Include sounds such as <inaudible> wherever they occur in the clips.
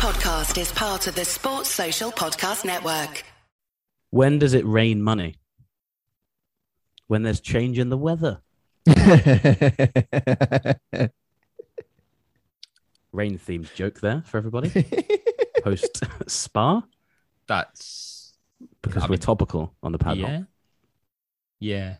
podcast is part of the Sports Social Podcast Network. When does it rain money? When there's change in the weather. <laughs> Rain themed joke there for everybody. <laughs> Post spa That's because I we're mean, topical on the padlock. yeah, yeah.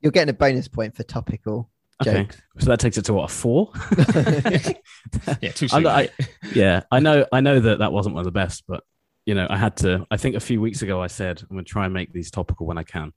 You're getting a bonus point for topical Okay, jokes. so that takes it to what a four? <laughs> Yeah, too I'm soon. not- I- yeah, I know. I know that that wasn't one of the best, but you know, I had to. I think a few weeks ago I said I'm going to try and make these topical when I can,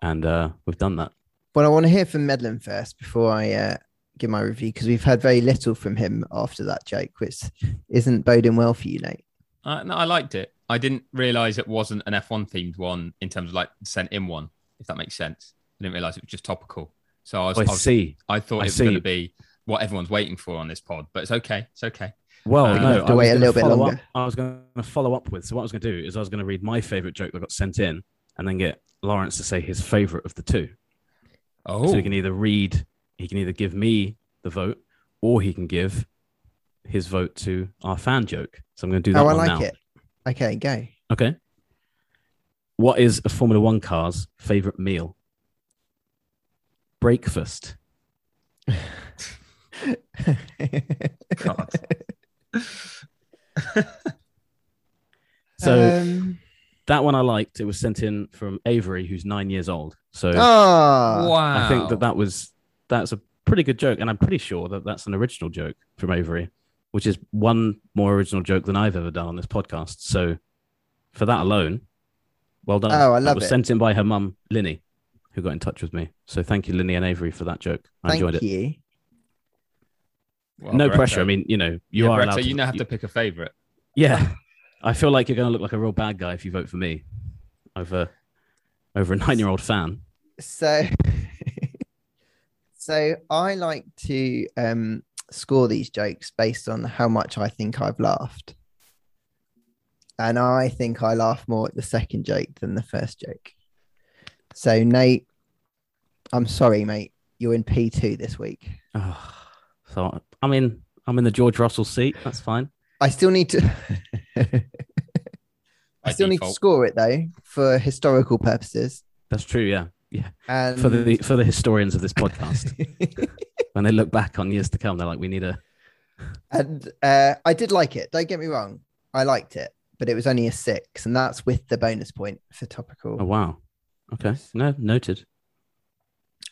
and uh, we've done that. Well, I want to hear from Medland first before I uh, give my review because we've heard very little from him after that joke, which isn't boding well for you, Nate. Uh, no, I liked it. I didn't realize it wasn't an F1 themed one in terms of like sent in one, if that makes sense. I didn't realize it was just topical. So I was, I I, was- see. I thought I it was going to be what everyone's waiting for on this pod, but it's okay. It's okay. Well, Uh, no, You have to I was wait a gonna little bit follow longer. Up, I was going to follow up with. So what I was going to do is I was going to read my favorite joke that got sent in, and then get Lawrence to say his favorite of the two. Oh, So he can either read, he can either give me the vote, or he can give his vote to our fan joke. So I'm going to do that Oh, I like now. it. Okay, go. Okay. What is a Formula One car's favorite meal? Breakfast. God. <laughs> So um, that one I liked. It was sent in from Avery, who's nine years old. So oh, wow. I think that that was that's a pretty good joke, and I'm pretty sure that that's an original joke from Avery, which is one more original joke than I've ever done on this podcast. So for that alone, well done. Oh, I That love was it. sent in by her mum, Linny, who got in touch with me. So thank you, Linny and Avery, for that joke. I thank enjoyed it. you. Well, no Barretto- pressure. I mean, you know, you yeah, are Barretto, allowed. To, you now have to pick a favorite. Yeah, <laughs> I feel like you're going to look like a real bad guy if you vote for me over over a nine-year-old fan. So, <laughs> so I like to um, score these jokes based on how much I think I've laughed, and I think I laugh more at the second joke than the first joke. So, Nate, I'm sorry, mate. You're in P two this week. Oh, so I'm in. I'm in the George Russell seat. That's fine. I still need to. <laughs> I By still need to score it though for historical purposes. That's true. Yeah, yeah. And For the for the historians of this podcast, <laughs> when they look back on years to come, they're like, we need a. <laughs> and uh, I did like it. Don't get me wrong. I liked it, but it was only a six, and that's with the bonus point for topical. Oh wow. Okay. No, noted.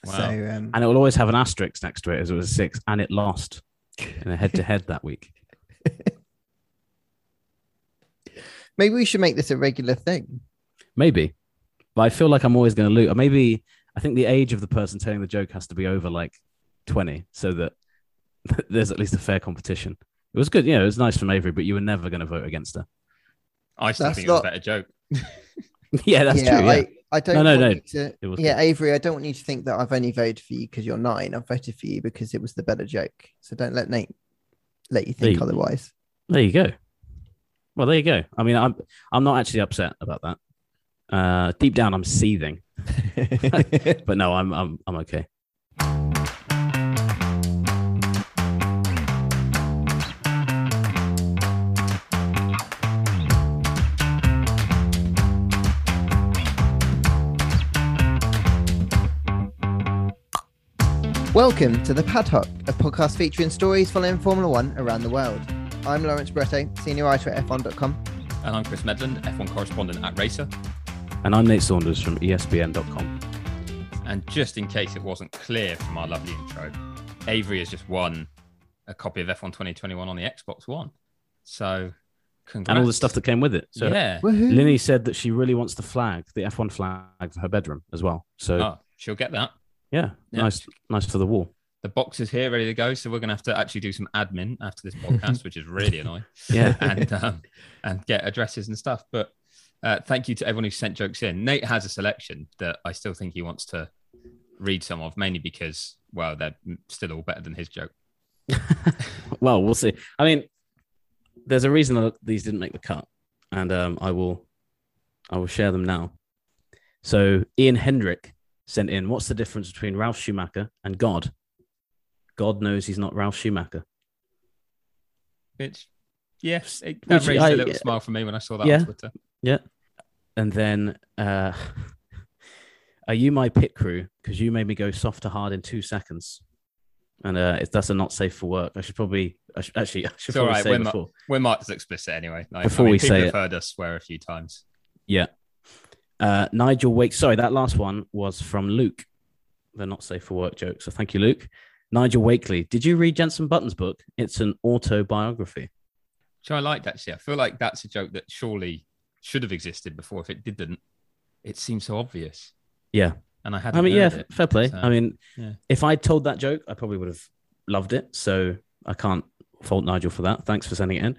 Wow. So um, And it will always have an asterisk next to it as it was a six, and it lost <laughs> in a head-to-head that week. <laughs> maybe we should make this a regular thing. Maybe, but I feel like I'm always going to lose. Or maybe I think the age of the person telling the joke has to be over like 20, so that <laughs> there's at least a fair competition. It was good, you know. It was nice from Avery, but you were never going to vote against her. I still That's think it was a better joke. yeah, that's yeah, true. Yeah. I, I don't No, no, want no. you to. It was Yeah, good. Avery, I don't want you to think that I've only voted for you because you're nine. I've voted for you because it was the better joke. So don't let Nate let you think There you- otherwise. There you go. Well, there you go. I mean, I'm I'm not actually upset about that. Uh, deep down, I'm seething, <laughs> <laughs> but no, I'm I'm I'm okay. Welcome to the Padhock, a podcast featuring stories following Formula One around the world. I'm Lawrence Barretto, senior writer at F1.com. And I'm Chris Medland, F1 correspondent at Racer. And I'm Nate Saunders from ESPN.com. And just in case it wasn't clear from our lovely intro, Avery has just won a copy of F1 2021 on the Xbox One. So, congrats. And all the stuff that came with it. So yeah. Woohoo. Linny said that she really wants the flag, the F1 flag, for her bedroom as well. So Oh, she'll get that. Yeah, Yeah. nice, nice for the wall. The box is here, ready to go. So we're going to have to actually do some admin after this podcast, <laughs> which is really annoying. Yeah. <laughs> and um, and get addresses and stuff. But uh, thank you to everyone who sent jokes in. Nate has a selection that I still think he wants to read some of, mainly because well, they're still all better than his joke. <laughs> well, we'll see. I mean, there's a reason that these didn't make the cut, and um, I will, I will share them now. So Ian Hendrick sent in, "What's the difference between Ralf Schumacher and God? God knows he's not Ralf Schumacher. Which Yes, it, that Which raised I- a little smile for me when I saw that Yeah. on Twitter. Yeah. And then, uh, <laughs> are you my pit crew? Because you made me go soft to hard in two seconds. And uh, if that's a not safe for work, I should probably, I should, actually, I should It's all probably right, say we're before. We're marked as explicit anyway. Like, Before I mean, we say have it. heard us swear a few times. Yeah. Uh, Nigel Wake. Sorry, that last one was from Luke, They're not safe for work jokes. So thank you, Luke. Nigel Wakely. Did you read Jensen Button's book? It's an autobiography. Which I liked actually. I feel like that's a joke that surely should have existed before. If it didn't, it seems so obvious. Yeah. And I hadn't. I mean, yeah, it. fair play. So, I mean, yeah. if I told that joke, I probably would have loved it. So I can't fault Nigel for that. Thanks for sending it in.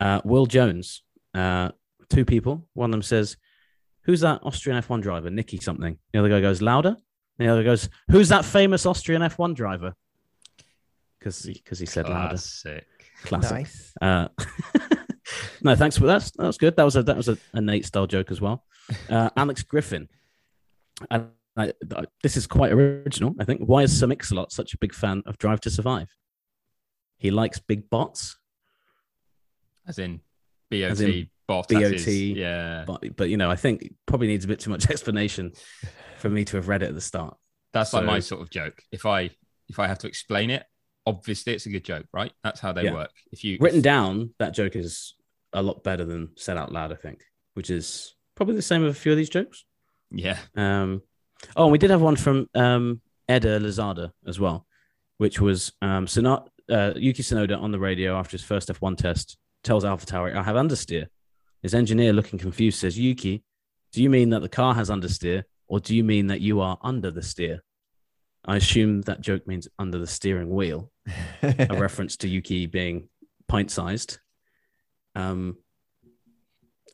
Uh, Will Jones. Uh, two people. One of them says, "Who's that Austrian F1 driver? Nicky something." The other guy goes, "Louder." The other goes, "Who's that famous Austrian F1 driver?" Because because he said louder. Classic. Classic. Nice. Uh, <laughs> no, thanks for that. That was good. That was a that was a, a Nate style joke as well. Uh, Alex Griffin, and I, I- this is quite original. I think. Why is Sir Mix-a-Lot such a big fan of Drive to Survive? He likes big bots, As in BOT, As in bot. BOT, that is- Yeah. but but you know, I think probably needs a bit too much <laughs> explanation for me to have read it at the start. That's like my sort of joke. If I if I have to explain it, obviously it's a good joke, right? That's how they Yeah. work. If you Written down, that joke is a lot better than said out loud. I think, which is probably the same with a few of these jokes. yeah, Um, oh, and we did have one from um, Eda Lazada as well, which was um, Sonat, uh, Yuki Tsunoda on the radio after his first F1 test tells AlphaTauri, I have understeer. His engineer, looking confused, says, Yuki, do you mean that the car has understeer or do you mean that you are under the steer? I assume that joke means under the steering wheel, a <laughs> reference to Yuki being pint sized. Um,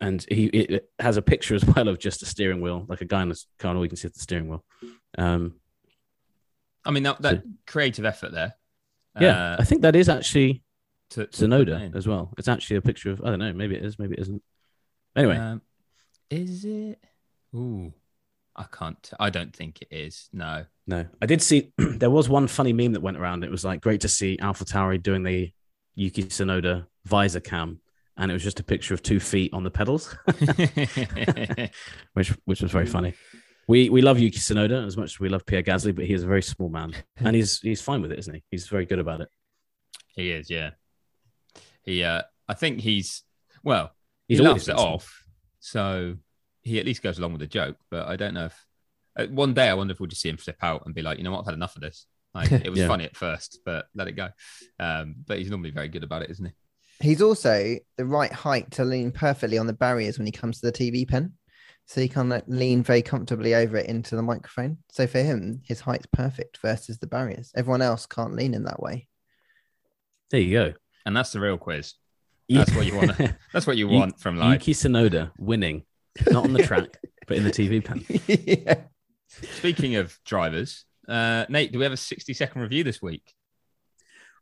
and he it it has a picture as well of just a steering wheel, like a guy in the car, and all you can see is the steering wheel. Um, I mean that, that creative effort there. yeah, uh, I think that is actually to, to put Tsunoda as well. It's actually a picture of I don't know, maybe it is, maybe it isn't. Anyway, Um, is it? Ooh, I can't. I don't think it is. No. no, I did see <clears throat> there was one funny meme that went around. It was like great to see Alpha Tauri doing the Yuki Tsunoda visor cam, and it was just a picture of two feet on the pedals, <laughs> <laughs> which which was very funny. We we love Yuki Tsunoda as much as we love Pierre Gasly, but he is a very small man, <laughs> and he's he's fine with it, isn't he? He's very good about it. he is. Yeah. He. Uh, I think he's. Well, He's he laughs it off, so he at least goes along with the joke. But I don't know if uh, one day I wonder if we'll just see him flip out and be like, you know what, I've had enough of this. Like <laughs> it was Yeah. funny at first, but let it go. Um, but he's normally very good about it, isn't he? He's also the right height to lean perfectly on the barriers when he comes to the TV pen. So he can like, lean very comfortably over it into the microphone. So for him, his height's perfect versus the barriers. Everyone else can't lean in that way. There you go. And that's the real quiz. That's what you want. <laughs> That's what you want from life. Yuki Tsunoda winning, not on the track, <laughs> but in the TV pen. <laughs> yeah. Speaking of drivers, uh, Nate, do we have a 60 second review this week?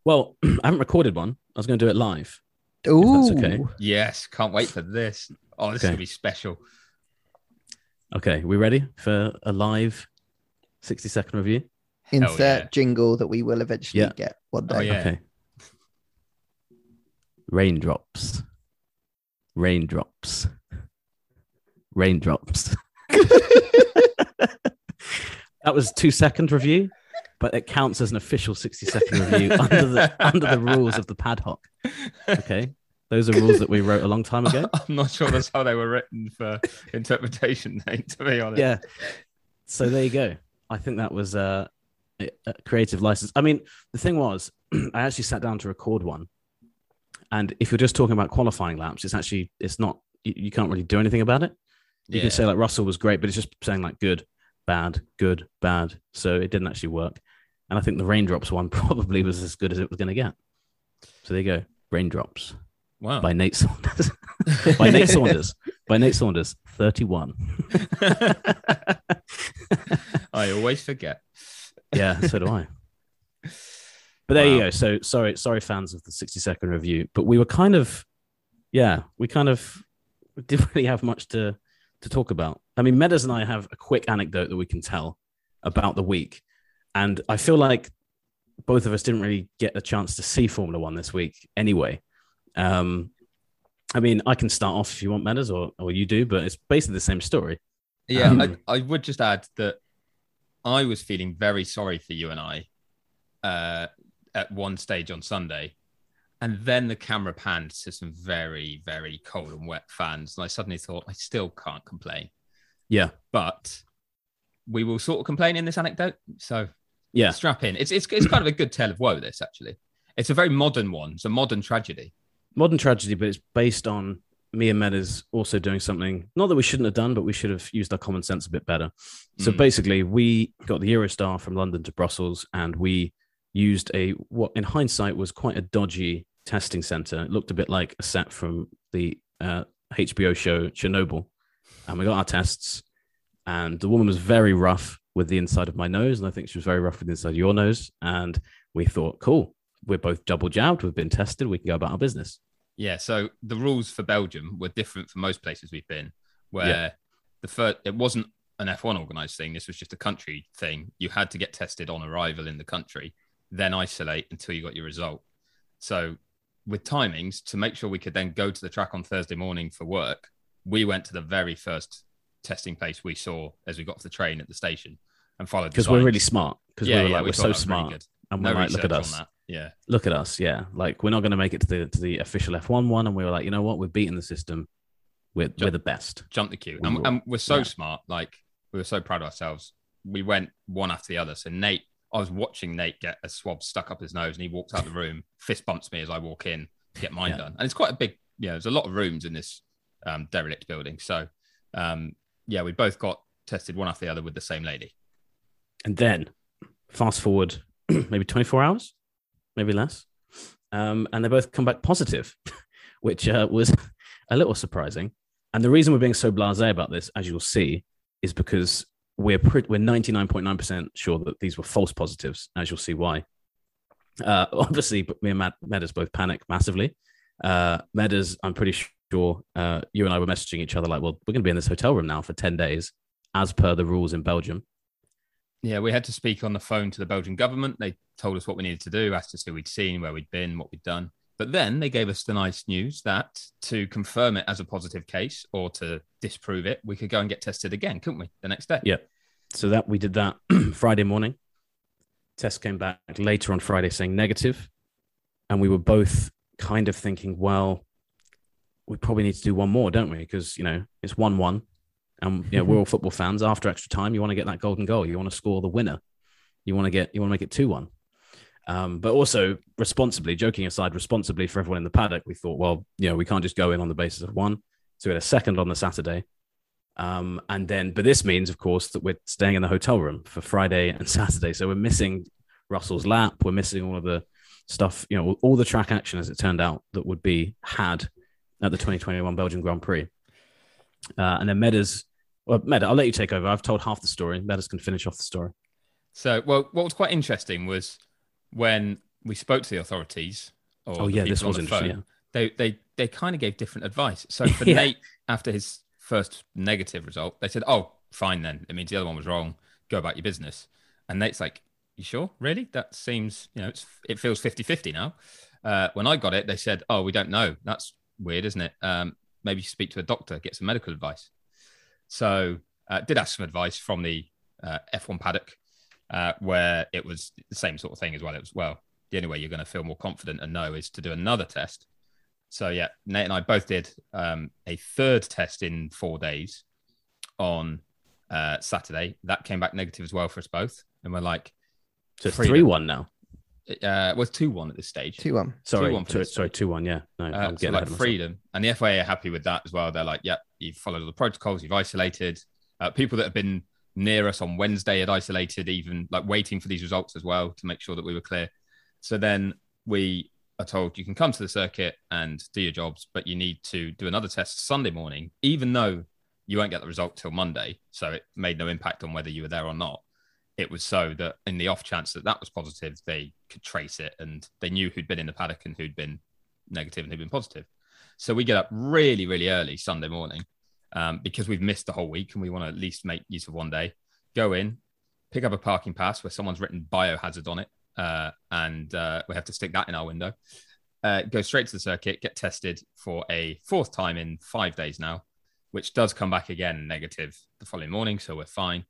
Well, <clears throat> I haven't recorded one. I was going to do it live. Ooh. that's okay. Yes, can't wait for this. Oh, this is gonna be special. Okay, we ready for a live 60 second review? Insert yeah. jingle that we will eventually Yeah. get one day. Oh, yeah. Okay. Raindrops. Raindrops. Raindrops. that was two second review, but it counts as an official 60 second review <laughs> under the under the rules of the padhock. Okay. Those are rules that we wrote a long time ago. <laughs> I'm not sure that's how they were written for interpretation, <laughs> Nate, to be honest. yeah. So there you go. I think that was uh, a, a creative license. I mean, the thing was, <clears throat> I actually sat down to record one, and if you're just talking about qualifying laps, it's actually it's not you, you can't really do anything about it. You Yeah. can say like Russell was great, but it's just saying like good, bad, good, bad. So it didn't actually work. And I think the raindrops one <laughs> probably was as good as it was going to get. So there you go, raindrops Wow. by Nate Saunders. <laughs> by Nate Saunders. By Nate Saunders, thirty-one. <laughs> I always forget. Yeah, so do I. But there you go. So sorry, sorry, fans of the 60 second review. But we were kind of, yeah, we kind of didn't <laughs> really have much to to talk about. I mean, Meadows and I have a quick anecdote that we can tell about the week, and I feel like both of us didn't really get a chance to see Formula One this week anyway. Um, I mean, I can start off if you want, Meadows, or or you do, but it's basically the same story. Yeah, Um, I, I would just add that I was feeling very sorry for you and I uh, at one stage on Sunday. And then the camera panned to some very, very cold and wet fans. And I suddenly thought, I still can't complain. Yeah, But we will sort of complain in this anecdote. So yeah, strap in. It's, it's, it's kind of a good tale of woe, this actually. It's a very modern one. It's a modern tragedy. modern tragedy, but it's based on me and Meadows also doing something not that we shouldn't have done, but we should have used our common sense a bit better. So Mm. basically, we got the Eurostar from London to Brussels, and we used a what in hindsight was quite a dodgy testing center. It looked a bit like a set from the uh, HBO show Chernobyl, and we got our tests, and the woman was very rough with the inside of my nose, and I think she was very rough with the inside of your nose, and we thought, cool, we're both double jabbed, we've been tested, we can go about our business. Yeah, so the rules for Belgium were different from most places we've been, where Yeah. the first it wasn't an F1 organized thing. This was just a country thing. You had to get tested on arrival in the country, then isolate until you got your result. So, with timings to make sure we could then go to the track on Thursday morning for work, we went to the very first testing place we saw as we got off the train at the station and followed Because we're really smart. Because yeah, we were yeah, like, we we're so really smart. good. and No we're like, look at us. on that. Yeah. look at us yeah like we're not going to make it to the to the official f1 one and we were like you know what we're beating the system we're, we're the best jump the queue. We And, and we're so Yeah. smart. Like we were so proud of ourselves. We went one after the other. So Nate, I was watching Nate get a swab stuck up his nose, and he walks out the room, fist bumps me as I walk in to get mine Yeah. done. And it's quite a big, you know, There's a lot of rooms in this um, derelict building. So um, yeah, we both got tested one after the other with the same lady. and then fast forward <clears throat> maybe 24 hours maybe less um, and they both come back positive <laughs> which uh, was <laughs> a little surprising and the reason we're being so blasé about this as you'll see is because we're pretty, we're 99.9% sure that these were false positives as you'll see why uh, <laughs> obviously me and Meadows both panic massively uh, Meadows I'm pretty sure uh, you and I were messaging each other like well we're going to be in this hotel room now for 10 days as per the rules in Belgium Yeah, we had to speak on the phone to the Belgian government. They told us what we needed to do, asked us who we'd seen, where we'd been, what we'd done. But then they gave us the nice news that to confirm it as a positive case or to disprove it, we could go and get tested again, couldn't we? The next day. Yeah. So that we did that <clears throat> Friday morning. Test came back later on Friday saying negative, and we were both kind of thinking, well, we probably need to do one more, don't we? Because you know it's one-one, and you know we're all <laughs> football fans. After extra time, you want to get that golden goal. You want to score the winner. You want to get. You want to make it two-one. Um, but also responsibly, joking aside, responsibly for everyone in the paddock, we thought, well, you know, we can't just go in on the basis of one. So we had a second on the Saturday. Um, and then, but this means, of course, that we're staying in the hotel room for Friday and <laughs> Saturday. So we're missing Russell's lap. We're missing all of the stuff, you know, all the track action, as it turned out, that would be had at the 2021 Belgian Grand Prix. Uh, and then Meadows, well, Meda, I'll let you take over. I've told half the story. Meadows can finish off the story. So, well, what was quite interesting was when we spoke to the authorities. Or Oh, yeah, this was the interesting, phone, They they they kind of gave different advice. So <laughs> for Yeah. Nate, after his first negative result, they said, "Oh, fine then. It means the other one was wrong. Go about your business." And Nate's like, "You sure? Really? That seems you know it's it feels 50-50 now." Uh, when I got it, they said, "Oh, we don't know. That's weird, isn't it? Um, maybe you should speak to a doctor, get some medical advice." So uh, did ask some advice from the uh, F1 paddock, uh, where it was the same sort of thing as well. It was well, the only way you're going to feel more confident and know is to do another test. So yeah, Nate and I both did um, a third test in four days on uh, Saturday. That came back negative as well for us both, and we're like, So it's 3 1 now. uh, was two one at this stage. Two one. Sorry, 2-1 two, sorry, 2 1. Yeah. No, Uh, I'm so getting like ahead of myself. freedom, and the FIA are happy with that as well. They're like, "Yep, you've followed all the protocols, you've isolated." Uh, people that have been near us on Wednesday had isolated, even like waiting for these results as well to make sure that we were clear. So then we are told you can come to the circuit and do your jobs, but you need to do another test Sunday morning, even though you won't get the result till Monday. So it made no impact on whether you were there or not. It was so that in the off chance that that was positive, they could trace it and they knew who'd been in the paddock and who'd been negative and who'd been positive. So we get up really, really early Sunday morning um, because we've missed the whole week and we want to at least make use of one day. Go in, pick up a parking pass where someone's written biohazard on it, uh, and uh, we have to stick that in our window. uh, go straight to the circuit, get tested for a fourth time in five days now, which does come back again negative the following morning. So we're fine.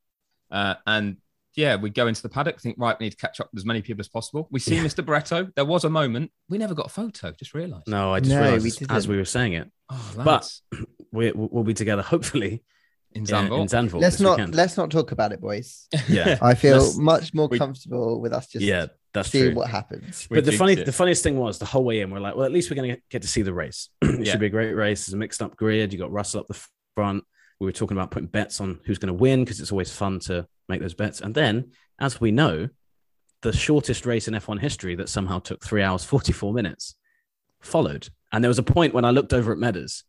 Uh, and yeah, we go into the paddock, think, right, we need to catch up with as many people as possible. We see Yeah. Mr. Barretto. There was a moment. We never got a photo, just realized. No, I just No, we realized as we were saying it, Oh, But- lads, we, we'll be together hopefully in in, Zandvoort. in Zandvoort let's not weekend. let's not talk about it, boys. Yeah, <laughs> I feel Let's- much more we- comfortable with us just yeah, that's see true. what happens. We but the funny, it. the funniest thing was the whole way in, we're like, well, at least we're going to get to see the race. <clears throat> it Yeah. should be a great race. It's a mixed up grid. You got Russell up the front. We were talking about putting bets on who's going to win because it's always fun to make those bets. And then, as we know, the shortest race in F1 history that somehow took three hours, 44 minutes followed. And there was a point when I looked over at Meadows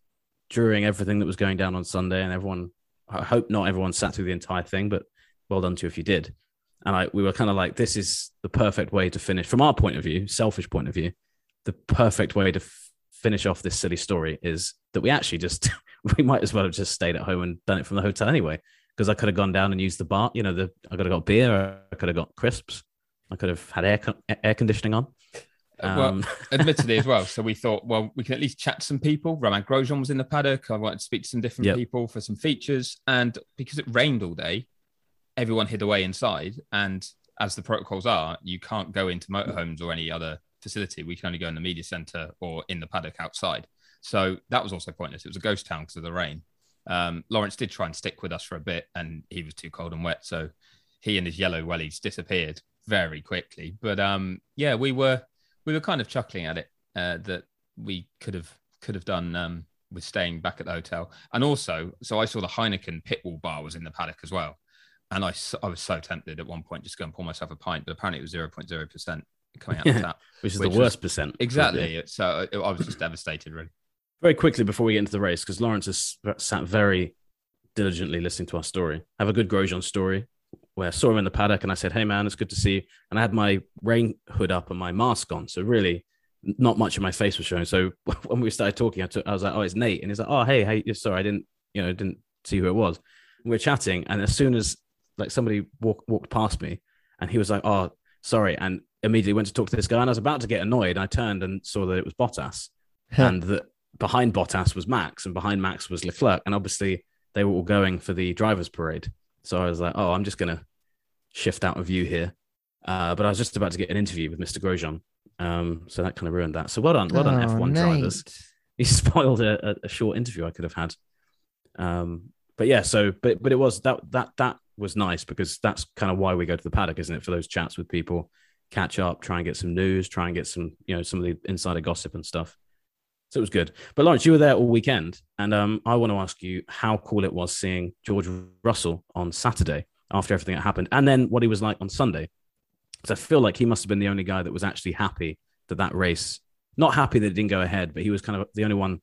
during everything that was going down on Sunday, and everyone, I hope not everyone sat through the entire thing, but well done to you if you did. And I, we were kind of like, this is the perfect way to finish, from our point of view, selfish point of view, the perfect way to f- finish off this silly story is that we actually just, <laughs> we might as well have just stayed at home and done it from the hotel anyway. Because I could have gone down and used the bar, you know, the I could have got beer, I could have got crisps, I could have had air con- air conditioning on. Uh, well, Um, <laughs> admittedly as well. <laughs> So we thought, well, we can at least chat to some people. Romain Grosjean was in the paddock. I wanted to speak to some different Yep. people for some features. And because it rained all day, everyone hid away inside. And as the protocols are, you can't go into motorhomes or any other facility. We can only go in the media center or in the paddock outside. So that was also pointless. It was a ghost town because of the rain. Um, Lawrence did try and stick with us for a bit, and he was too cold and wet. So he and his yellow wellies disappeared very quickly. But um, yeah, we were we were kind of chuckling at it uh, that we could have could have done um, with staying back at the hotel, and also so I saw the Heineken pitbull bar was in the paddock as well, and I I was so tempted at one point just to go and pour myself a pint, but apparently it was zero point zero percent coming out of <laughs> that, which is Which the was- worst percent. Exactly. So I was just devastated, really. Very quickly before we get into the race, because Lawrence has sat very diligently listening to our story. I have a good Grosjean story where I saw him in the paddock and I said, Hey man, it's good to see you. And I had my rain hood up and my mask on. So really not much of my face was showing. So <laughs> when we started talking, I, took, I was like, Oh, it's Nate. And he's like, Oh, hey, hey, sorry, I didn't, you know, didn't see who it was. And we we're chatting. And as soon as like somebody walk, walked past me and he was like, Oh, sorry. And immediately went to talk to this guy. And I was about to get annoyed. I turned and saw that it was Bottas and that behind Bottas was Max, and behind Max was Leclerc, and obviously they were all going for the drivers' parade. So I was like, oh, I'm just gonna shift out of view here. Uh, but I was just about to get an interview with Mr. Grosjean, um, so that kind of ruined that. So well done, well done, Oh, F1 drivers. <laughs> You spoiled a, a, a short interview I could have had. Um, but yeah, so but but it was that that that was nice because that's kind of why we go to the paddock, isn't it? For those chats with people, catch up, try and get some news, try and get some you know some of the insider gossip and stuff. So it was good. But Lawrence, you were there all weekend, and um, I want to ask you how cool it was seeing George Russell on Saturday after everything that happened, and then what he was like on Sunday. Because I feel like he must have been the only guy that was actually happy that that race, not happy that it didn't go ahead, but he was kind of the only one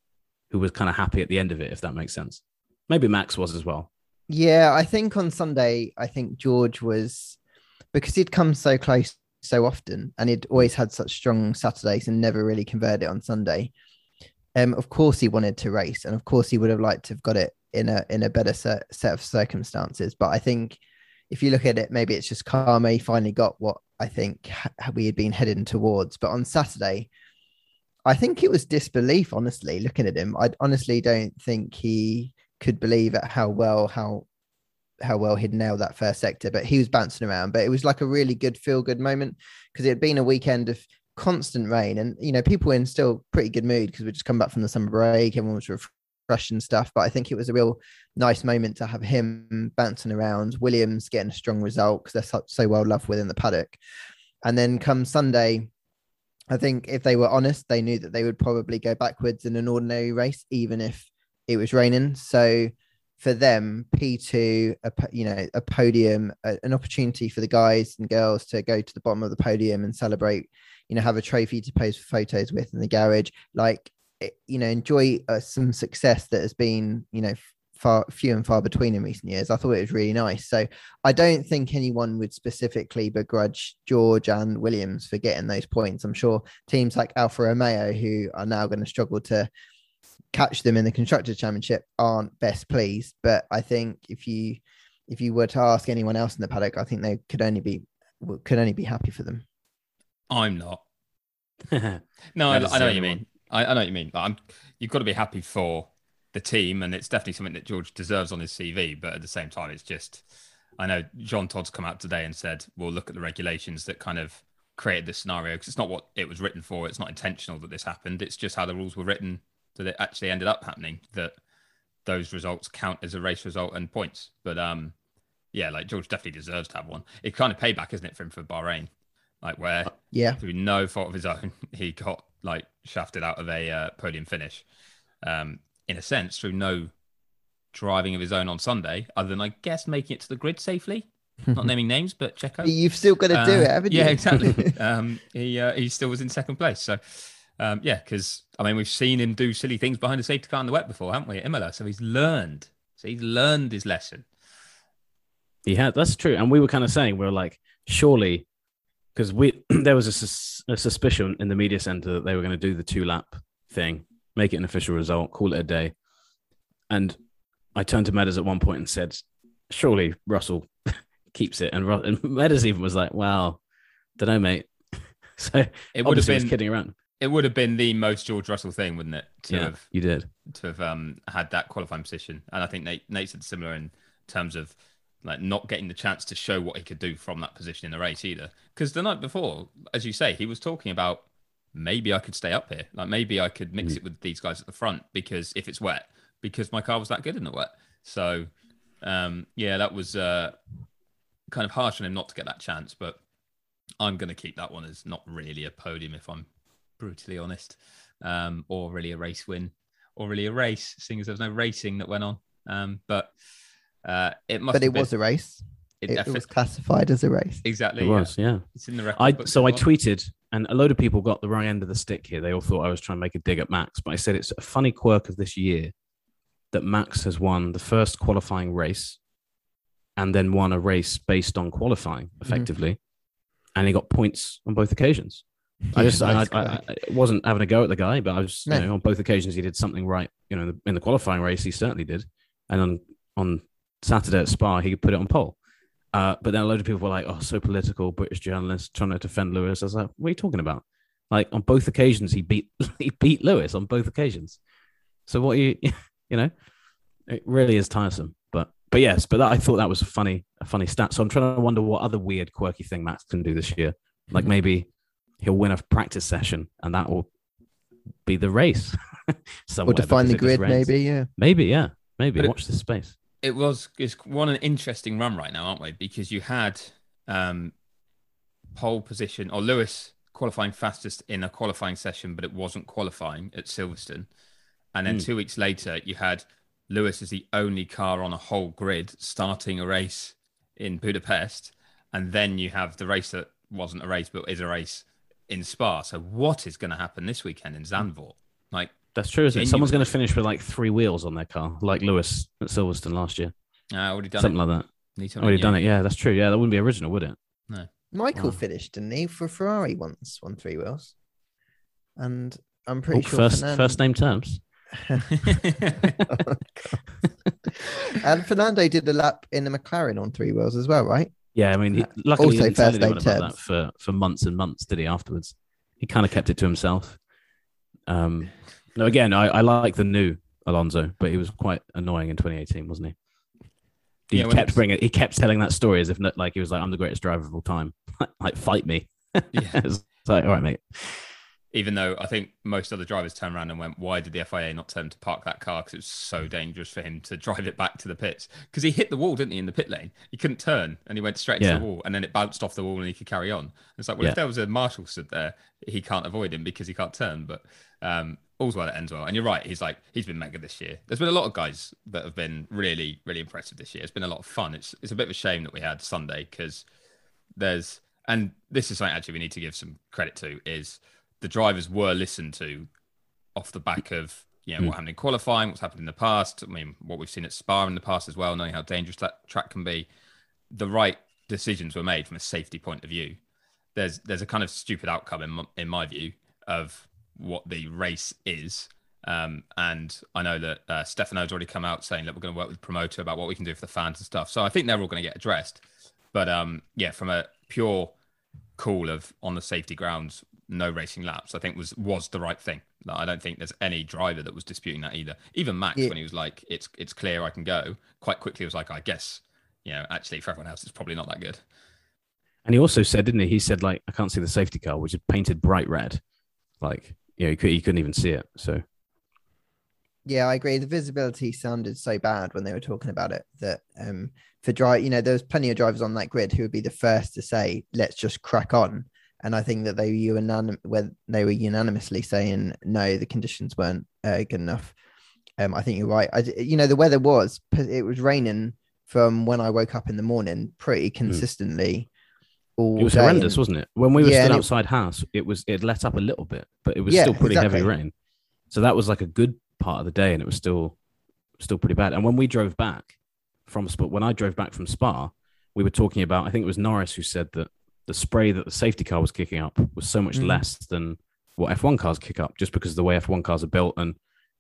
who was kind of happy at the end of it, if that makes sense. Maybe Max was as well. Yeah, I think on Sunday, I think George was because he'd come so close so often and he'd always had such strong Saturdays and never really converted on Sunday. Um, of course he wanted to race, and of course he would have liked to have got it in a in a better set, set of circumstances. But I think if you look at it, maybe it's just karma. He finally got what I think we had been heading towards. But on Saturday, I think it was disbelief. Honestly, looking at him, I honestly don't think he could believe at how well how how well he'd nailed that first sector. But he was bouncing around. But it was like a really good feel good moment because it had been a weekend of constant rain, and you know people were in still pretty good mood because we just come back from the summer break. Everyone was refreshed and stuff. But I think it was a real nice moment to have him bouncing around. Williams getting a strong result because they're so, so well loved within the paddock. And then come Sunday, I think if they were honest, they knew that they would probably go backwards in an ordinary race, even if it was raining. So for them, P2, a, you know, a podium, a, an opportunity for the guys and girls to go to the bottom of the podium and celebrate, you know, have a trophy to pose for photos with in the garage, like, you know, enjoy uh, some success that has been, you know, far few and far between in recent years. I thought it was really nice. So I don't think anyone would specifically begrudge George and Williams for getting those points. I'm sure teams like Alfa Romeo, who are now going to struggle to catch them in the constructors championship, aren't best pleased. But I think if you if you were to ask anyone else in the paddock, I think they could only be could only be happy for them. I'm not. <laughs> No, I, That is I know what you mean. I, I know what you mean. But I'm, you've got to be happy for the team, and it's definitely something that George deserves on his CV. But at the same time, it's just, I know Jean Todt's come out today and said, "We'll look at the regulations that kind of created this scenario because it's not what it was written for. It's not intentional that this happened. It's just how the rules were written that it actually ended up happening. That those results count as a race result and points. But um, yeah, like George definitely deserves to have one. It's kind of payback, isn't it, for him for Bahrain? Like where Yeah. through no fault of his own, <laughs> he got like shafted out of a uh, podium finish. Um, in a sense, through no driving of his own on Sunday, other than I guess making it to the grid safely. <laughs> Not naming names, but Checo. You've still got to do Uh, it, haven't you? yeah, exactly. <laughs> um, he uh, he still was in second place. So um, yeah, because I mean we've seen him do silly things behind a safety car in the wet before, haven't we? At Imola. So he's learned. So he's learned his lesson. He had. That's true. And we were kind of saying we are like, surely, because we <clears throat> there was a, sus- a suspicion in the media center that they were going to do the two lap thing, make it an official result, call it a day. And I turned to Meadows at one point and said, surely Russell <laughs> keeps it. And, Ru- and Meadows even was like, wow, don't know, mate. <laughs> so It would have been kidding around. It would have been the most George Russell thing, wouldn't it? To Yeah, have you did. to have um, had that qualifying position. And I think Nate, Nate said similar in terms of like not getting the chance to show what he could do from that position in the race either. Because the night before, as you say, he was talking about maybe I could stay up here. Like maybe I could mix Mm. it with these guys at the front because if it's wet, because my car was that good in the wet. So um, yeah, that was uh, kind of harsh on him not to get that chance. But I'm going to keep that one as not really a podium if I'm brutally honest, um, or really a race win, or really a race, seeing as there was no racing that went on. Um, but uh, it must. But it have been- was a race. it It, defi- was classified as a race. exactly. It yeah. was, yeah. It's in the record. I books so I as well. tweeted, and a load of people got the wrong end of the stick here. They all thought I was trying to make a dig at Max, but I said it's a funny quirk of this year that Max has won the first qualifying race, and then won a race based on qualifying effectively, and he got points on both occasions. I just I, I, I, wasn't having a go at the guy, but I was No. you know on both occasions he did something right. You know, in the, in the qualifying race he certainly did, and on on Saturday at Spa he put it on pole. Uh, but then a load of people were like, "Oh, so political, British journalists trying to defend Lewis." I was like, "What are you talking about?" Like on both occasions he beat <laughs> he beat Lewis on both occasions. So what are you <laughs> you know, it really is tiresome. But but yes, but that, I thought that was a funny a funny stat. So I'm trying to wonder what other weird quirky thing Max can do this year. Like maybe he'll win a practice session and that will be the race. <laughs> Or somewhere define the because it just grid, maybe. Yeah. Maybe, yeah. Maybe. But it- Watch this space. it was it's one an interesting run right now, aren't we? Because you had um pole position or Lewis qualifying fastest in a qualifying session, but it wasn't qualifying at Silverstone. And then Mm. two weeks later, you had Lewis as the only car on a whole grid starting a race in Budapest. And then you have the race that wasn't a race, but is a race in Spa. So what is going to happen this weekend in Zandvoort? Like, That's true, isn't it? Someone's going to finish with like three wheels on their car, like Lewis at Silverstone last year. Uh, I already done Something it. like that. Need Already done it. Yeah, that's true. Yeah, that wouldn't be original, would it? No. Michael Wow. finished, didn't he, for Ferrari once on three wheels? And I'm Oh, pretty sure first, Fernan- first name terms. <laughs> <laughs> and Fernando did a lap in the McLaren on three wheels as well, right? Yeah, I mean, he, luckily he didn't tell first anyone about that for, for months and months, did he? Afterwards, he kind of kept it to himself. Um, no, again, I, I like the new Alonso, but he was quite annoying in 2018, wasn't he? He Yeah, kept it's- bringing, he kept telling that story as if not, like he was like, "I'm the greatest driver of all time." <laughs> like, fight me. <laughs> Yeah. it's like, all right, mate. Even though I think most other drivers turned around and went, "Why did the FIA not tell him to park that car? Because it was so dangerous for him to drive it back to the pits. Because he hit the wall, didn't he, in the pit lane? He couldn't turn, and he went straight Yeah. the wall, and then it bounced off the wall, and he could carry on. It's like, well, Yeah. if there was a marshal stood there, he can't avoid him because he can't turn. But um, all's well that ends well. And you're right, he's like he's been mega this year. There's been a lot of guys that have been really, really impressive this year. It's been a lot of fun. It's it's a bit of a shame that we had Sunday because there's and this is something actually we need to give some credit to is the drivers were listened to off the back of you know Mm. what happened in qualifying, what's happened in the past. I mean, what we've seen at Spa in the past as well, knowing how dangerous that track can be. The right decisions were made from a safety point of view. There's there's a kind of stupid outcome in my, in my view of what the race is. Um, and I know that uh, Stefano's already come out saying that we're going to work with the promoter about what we can do for the fans and stuff. So I think they're all going to get addressed. But um, yeah, from a pure call of on the safety grounds, no racing laps, I think was was the right thing. Like, I don't think there's any driver that was disputing that either. Even Max, Yeah. when he was like, "It's it's clear I can go," quite quickly was like, "I guess." You know, actually, for everyone else, it's probably not that good. And he also said, didn't he? He said like, I can't see the safety car, which is painted bright red. Like, you know, he, could, he couldn't even see it. So Yeah, I agree. The visibility sounded so bad when they were talking about it that um for drive, you know, there was plenty of drivers on that grid who would be the first to say, "Let's just crack on." And I think that they were unanim- when they were unanimously saying, "No, the conditions weren't uh, good enough." Um, I think you're right. I, you know, the weather was it was raining from when I woke up in the morning pretty consistently. All Hmm. it was horrendous, and- wasn't it? When we were Yeah, stood and it- outside house, it was it let up a little bit, but it was Yeah, still pretty heavy rain. So that was like a good part of the day, and it was still still pretty bad. And when we drove back from Spa, when I drove back from Spa, we were talking about. I think it was Norris who said that the spray that the safety car was kicking up was so much Mm. less than what F1 cars kick up, just because of the way F1 cars are built and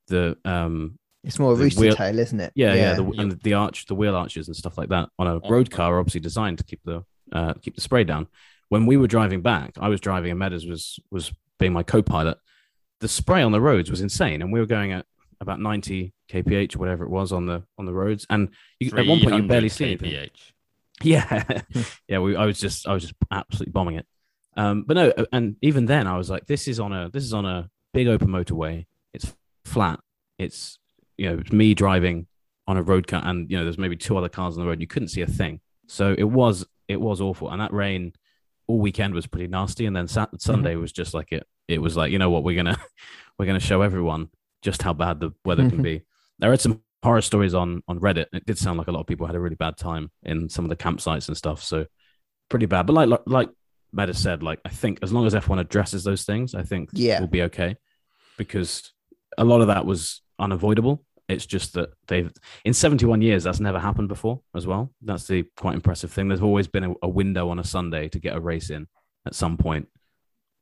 the um It's more the rooster wheel- tail, isn't it? yeah, yeah, the, and the arch, the wheel arches and stuff like that on a road car are obviously designed to keep the uh, keep the spray down. When we were driving back, I was driving and Meadows was was being my co-pilot. The spray on the roads was insane, and we were going at about 90 kph whatever it was on the on the roads. And you, at one point, you 300 barely see anything. Yeah, hmm. <laughs> yeah. We, I was just, I was just absolutely bombing it. Um, but no, uh, and even then, I was like, this is on a, this is on a big open motorway. It's flat. It's, you know, it's me driving on a road car, and you know, there's maybe two other cars on the road. You couldn't see a thing. So it was, it was awful. And that rain all weekend was pretty nasty. And then Sat- mm-hmm. Sunday was just like it. It was like, you know what, we're gonna, <laughs> we're gonna show everyone just how bad the weather can mm-hmm. be. There read some horror stories on on Reddit. It did sound like a lot of people had a really bad time in some of the campsites and stuff. So pretty bad. But like like, like Matt said, like I think as long as F1 addresses those things, I think Yeah. we'll be okay. Because a lot of that was unavoidable. It's just that they've in 71 years that's never happened before as well. That's the quite impressive thing. There's always been a, a window on a Sunday to get a race in at some point,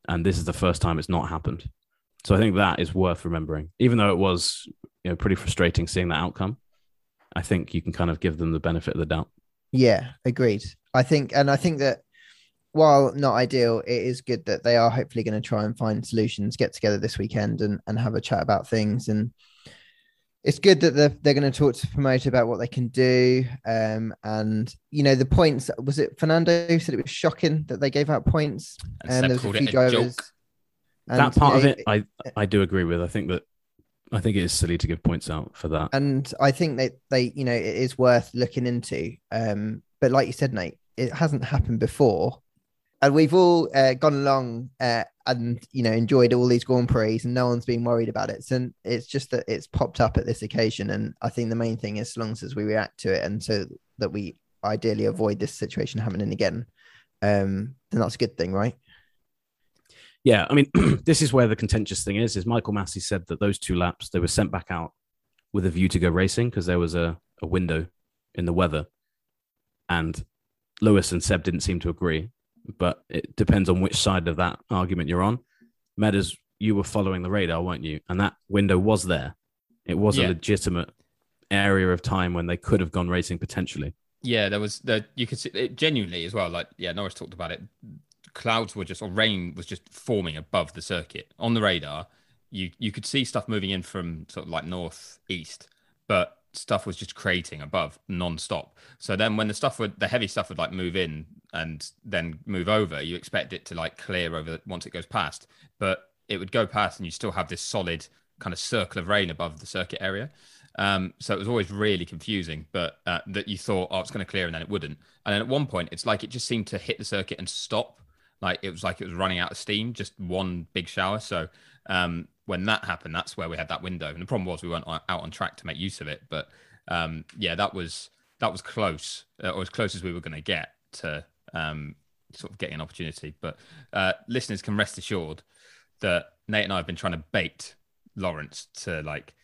and this is the first time it's not happened. So I think that is worth remembering, even though it was you know pretty frustrating seeing that outcome. I think you can kind of give them the benefit of the doubt. Yeah, agreed. I think, and I think that while not ideal, it is good that they are hopefully going to try and find solutions, get together this weekend and, and have a chat about things. And it's good that they're, they're going to talk to the promoter about what they can do. Um, and, you know, the points, was it Fernando who said it was shocking that they gave out points? And And Seb there's a called few a drivers. And, that part you of know, it, I I do agree with. I think that I think it is silly to give points out for that. and I think that they, you know, it is worth looking into. Um, but like you said, Nate, it hasn't happened before, and we've all uh, gone along uh, and you know enjoyed all these Grand Prix, and no one's been worried about it. So it's just that it's popped up at this occasion, and I think the main thing is, as long as we react to it, and so that we ideally avoid this situation happening again, um, then that's a good thing, right? Yeah, I mean, <clears throat> this is where the contentious thing is. Is Michael Masi said that those two laps they were sent back out with a view to go racing because there was a, a window in the weather, and Lewis and Seb didn't seem to agree. But it depends on which side of that argument you're on. Meadows, you were following the radar, weren't you? And that window was there. It was Yeah. a legitimate area of time when they could have gone racing potentially. Yeah, there was the you could see it genuinely as well. Like yeah, Norris talked about it. Clouds were just or rain was just forming above the circuit on the radar. You you could see stuff moving in from sort of like north east, but stuff was just creating above non-stop. So then when the stuff would the heavy stuff would like move in and then move over, you expect it to like clear over once it goes past, but it would go past and you still have this solid kind of circle of rain above the circuit area. Um, so it was always really confusing, but uh, that you thought, oh, it's going to clear, and then it wouldn't. And then at one point, it's like it just seemed to hit the circuit and stop. Like it was like it was running out of steam, just one big shower. So um, when that happened, that's where we had that window. And the problem was we weren't out on track to make use of it. But um, yeah, that was that was close, uh, or as close as we were going to get to um, sort of getting an opportunity. But uh, listeners can rest assured that Nate and I have been trying to bait Lawrence to like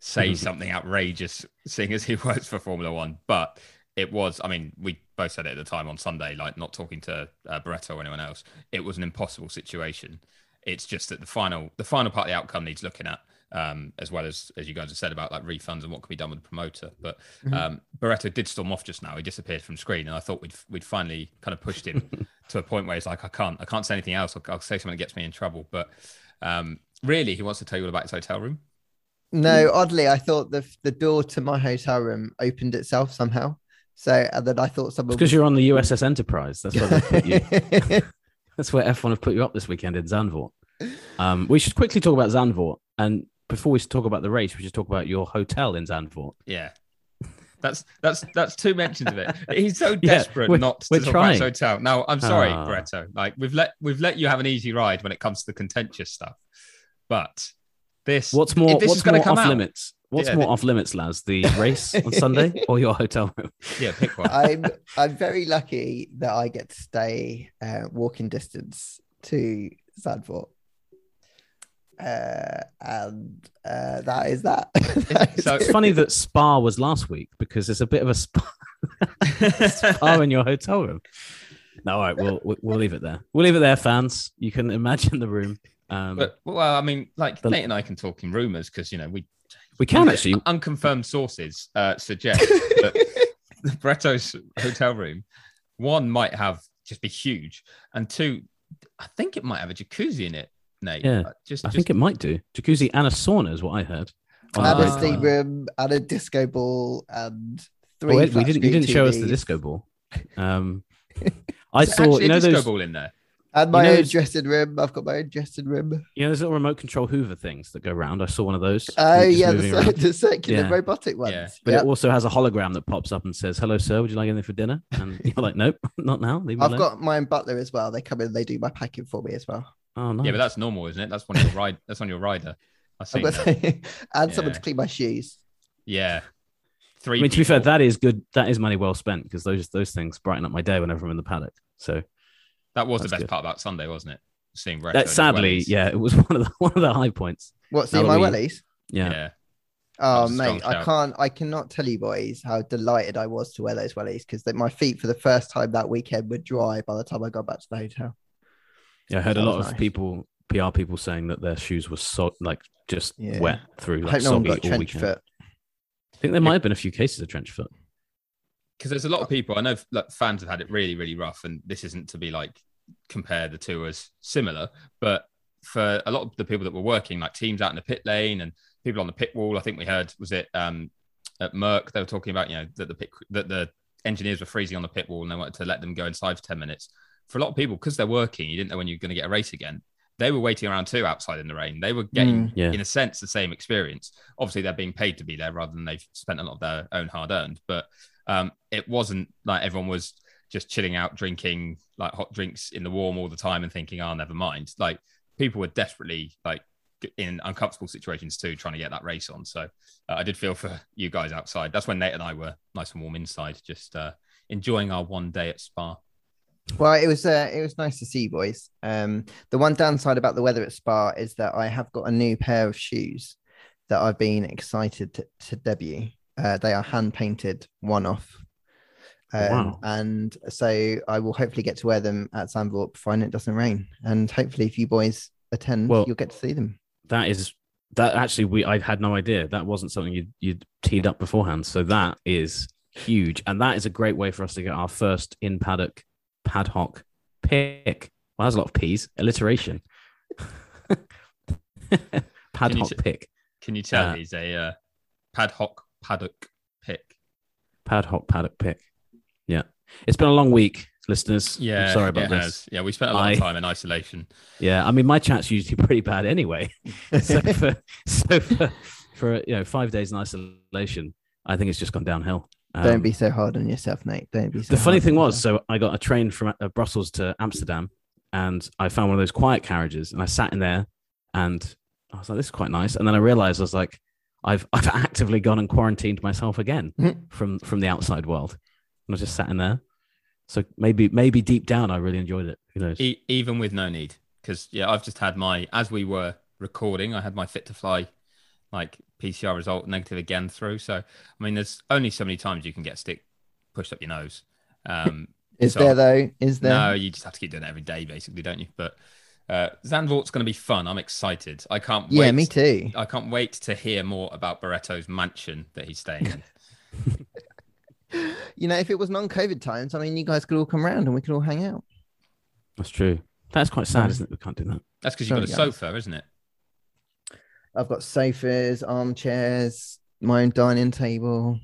say <laughs> something outrageous, seeing as he <laughs> works for Formula One. But it was, I mean, we both said it at the time on Sunday, like not talking to uh, Barretto or anyone else. It was an impossible situation. It's just that the final, the final part of the outcome needs looking at, um, as well as as you guys have said about like refunds and what can be done with the promoter. But um, Barretto did storm off just now. He disappeared from screen, and I thought we'd we'd finally kind of pushed him <laughs> to a point where he's like, I can't, I can't say anything else. I'll, I'll say something that gets me in trouble. But um, really, he wants to tell you all about his hotel room. No, oddly, I thought the the door to my hotel room opened itself somehow. So and then I thought someone because you're on the USS Enterprise. That's where they put you. <laughs> <laughs> That's where F1 have put you up this weekend in Zandvoort. Um, we should quickly talk about Zandvoort, and before we talk about the race, we should talk about your hotel in Zandvoort. Yeah. That's that's that's two mentions of it. <laughs> He's so desperate we're- not to we're talk about his hotel. Now, I'm sorry, Ah. Bretto. Like we've let we've let you have an easy ride when it comes to the contentious stuff, but this What's more? this What's is gonna come off out- limits? What's Yeah, more the- off limits, Laz? The <laughs> race on Sunday or your hotel room? yeah, pick one. I'm I'm very lucky that I get to stay uh, walking distance to Zandvoort. Uh, and uh, that is that. <laughs> That is So- It's funny that Spa was last week because there's a bit of a spa, <laughs> spa in your hotel room. No, all right, we'll we'll we'll leave it there. We'll leave it there, fans. You can imagine the room. Um, But well, I mean, like The- Nate and I can talk in rumors because you know we we can actually. unconfirmed sources uh, suggest <laughs> that the Bretto's hotel room, one might have just be huge, and two, I think it might have a jacuzzi in it. Nate, Yeah, Uh, just, I just think it might do jacuzzi and a sauna is what I heard. on the and a grapevine. steam room and a disco ball and three. Oh, wait, we didn't. You didn't show us the disco ball. <laughs> Um, I There's saw. actually You know a disco those. ball in there. And my know own dressing room. I've got my own dressing room. You know those little remote control Hoover things that go round. I saw one of those. Oh just yeah, the, moving cir- around. <laughs> the circular Yeah. robotic ones. Yeah. But Yep. it also has a hologram that pops up and says, "Hello, sir. Would you like anything for dinner?" And <laughs> you're like, "Nope, <laughs> not now. Leave me I've alone." got my own butler as well. They come in, they do my packing for me as well. Oh no. Yeah, but that's normal, isn't it? That's one of your ride. That's on your rider. I I've see. got That. and someone to clean my shoes. Yeah, three. I mean, to be fair, that is good. That is money well spent because those those things brighten up my day whenever I'm in the paddock. So that was the best good. part about Sunday, wasn't it? Seeing Bretto. that, sadly, wellies. yeah, it was <laughs> one of the one of the high points. What, Now see my that we- wellies? Yeah. yeah. Oh was a strong mate, I can't I cannot tell you boys how delighted I was to wear those wellies because my feet for the first time that weekend were dry by the time I got back to the hotel. Yeah, I heard a lot of nice. people, PR people, saying that their shoes were so like just Yeah. wet through, I like hope no one got all trench weekend. foot. I think there might have been a few cases of trench foot. because there's a lot of people I know like fans have had it really really rough and this isn't to be like compare the two as similar but for a lot of the people that were working like teams out in the pit lane and people on the pit wall I think we heard was it um at Merc they were talking about you know that the pit that the engineers were freezing on the pit wall and they wanted to let them go inside for 10 minutes for a lot of people because they're working you didn't know when you're going to get a race again they were waiting around too outside in the rain they were getting Mm. Yeah. in a sense the same experience obviously they're being paid to be there rather than they've spent a lot of their own hard earned but um, it wasn't like everyone was just chilling out, drinking like hot drinks in the warm all the time and thinking, oh, never mind. Like people were desperately like in uncomfortable situations too, trying to get that race on. So uh, I did feel for you guys outside. That's when Nate and I were nice and warm inside, just uh, enjoying our one day at Spa. Well, it was uh, it was nice to see you boys. Um, the one downside about the weather at Spa is that I have got a new pair of shoes that I've been excited to, to debut. Uh, they are hand painted, one off. Um, Wow. And so I will hopefully get to wear them at Zandvoort, providing it doesn't rain. And hopefully, if you boys attend, Well- you'll get to see them. That is that actually we I had no idea that wasn't something you you teed up beforehand. So that is huge, and that is a great way for us to get our first in paddock pad hoc pick. Well, that's a lot of P's alliteration. <laughs> pad hoc t- pick, Can you tell Uh, he's a uh, pad hoc paddock pick? pad hoc paddock pick. Yeah, it's been a long week, listeners. I'm Yeah, sorry about it this. has. Yeah, we spent a lot I- of time in isolation. Yeah, I mean, my chat's usually pretty bad anyway. <laughs> so for so for, for you know five days in isolation, I think it's just gone downhill. Don't Um, be so hard on yourself, Nate. Don't be so the funny thing was, yourself. so I got a train from uh, Brussels to Amsterdam, and I found one of those quiet carriages, and I sat in there, and I was like, "This is quite nice." And then I realized I was like, "I've <laughs> I've actively gone and quarantined myself again Mhm. from from the outside world," and I just sat in there. So maybe maybe deep down, I really enjoyed it. Who knows? E- even with no need, because yeah, I've just had my as we were recording, I had my fit to fly like PCR result negative again through. So I mean, there's only so many times you can get a stick pushed up your nose. Um, <laughs> Is so- there though? Is there? no, you just have to keep doing it every day, basically, don't you? But uh, Zandvoort's going to be fun. I'm excited. I can't wait. yeah, me too. I can't wait to hear more about Barretto's mansion that he's staying in. <laughs> You know, if it was non-COVID times, I mean, you guys could all come around and we could all hang out. That's true. That's quite sad, isn't it? We can't do that. That's because you've got a Sorry, guys. sofa, isn't it? I've got sofas, armchairs, my own dining table.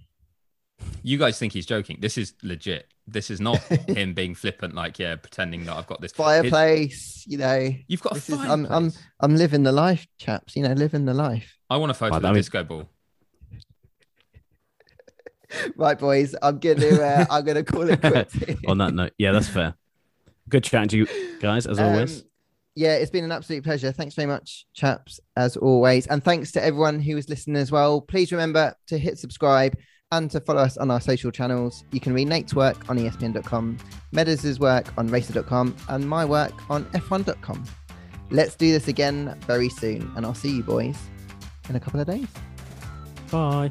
You guys think he's joking. This is legit. This is not <laughs> him being flippant, like yeah, pretending that I've got this It- Fireplace, you know. You've got a This is- I'm- I'm- I'm living the life, chaps. You know, living the life. I want a photo Right, of the disco ball. <laughs> Right, boys. I'm gonna uh, I'm gonna call it quits. <laughs> On that note, yeah, that's fair. Good chatting to you guys as always. Um, yeah, it's been an absolute pleasure. Thanks very much, chaps, as always. And thanks to everyone who was listening as well. Please remember to hit subscribe and to follow us on our social channels. You can read Nate's work on ESPN.com, Medland's work on Racer.com, and my work on F1.com. Let's do this again very soon, and I'll see you boys in a couple of days. Bye.